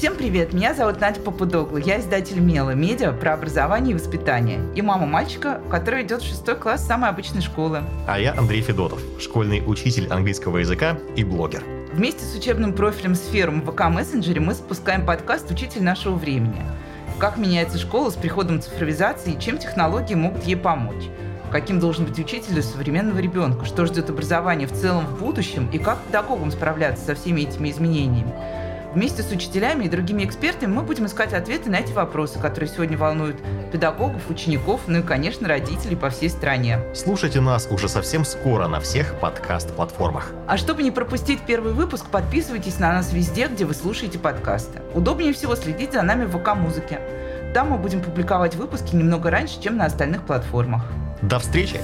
Всем привет, меня зовут Надя Попудогла, я издатель Мела, медиа про образование и воспитание, и мама мальчика, который идет в шестой класс самой обычной школы. А я Андрей Федотов, школьный учитель английского языка и блогер. Вместе с учебным профилем «Сферум» в ВК-мессенджере мы спускаем подкаст «Учитель нашего времени». Как меняется школа с приходом цифровизации и чем технологии могут ей помочь – каким должен быть учитель для современного ребенка, что ждет образование в целом в будущем и как педагогам справляться со всеми этими изменениями. Вместе с учителями и другими экспертами мы будем искать ответы на эти вопросы, которые сегодня волнуют педагогов, учеников, ну и, конечно, родителей по всей стране. Слушайте нас уже совсем скоро на всех подкаст-платформах. А чтобы не пропустить первый выпуск, подписывайтесь на нас везде, где вы слушаете подкасты. Удобнее всего следить за нами в ВК-музыке. Там мы будем публиковать выпуски немного раньше, чем на остальных платформах. До встречи!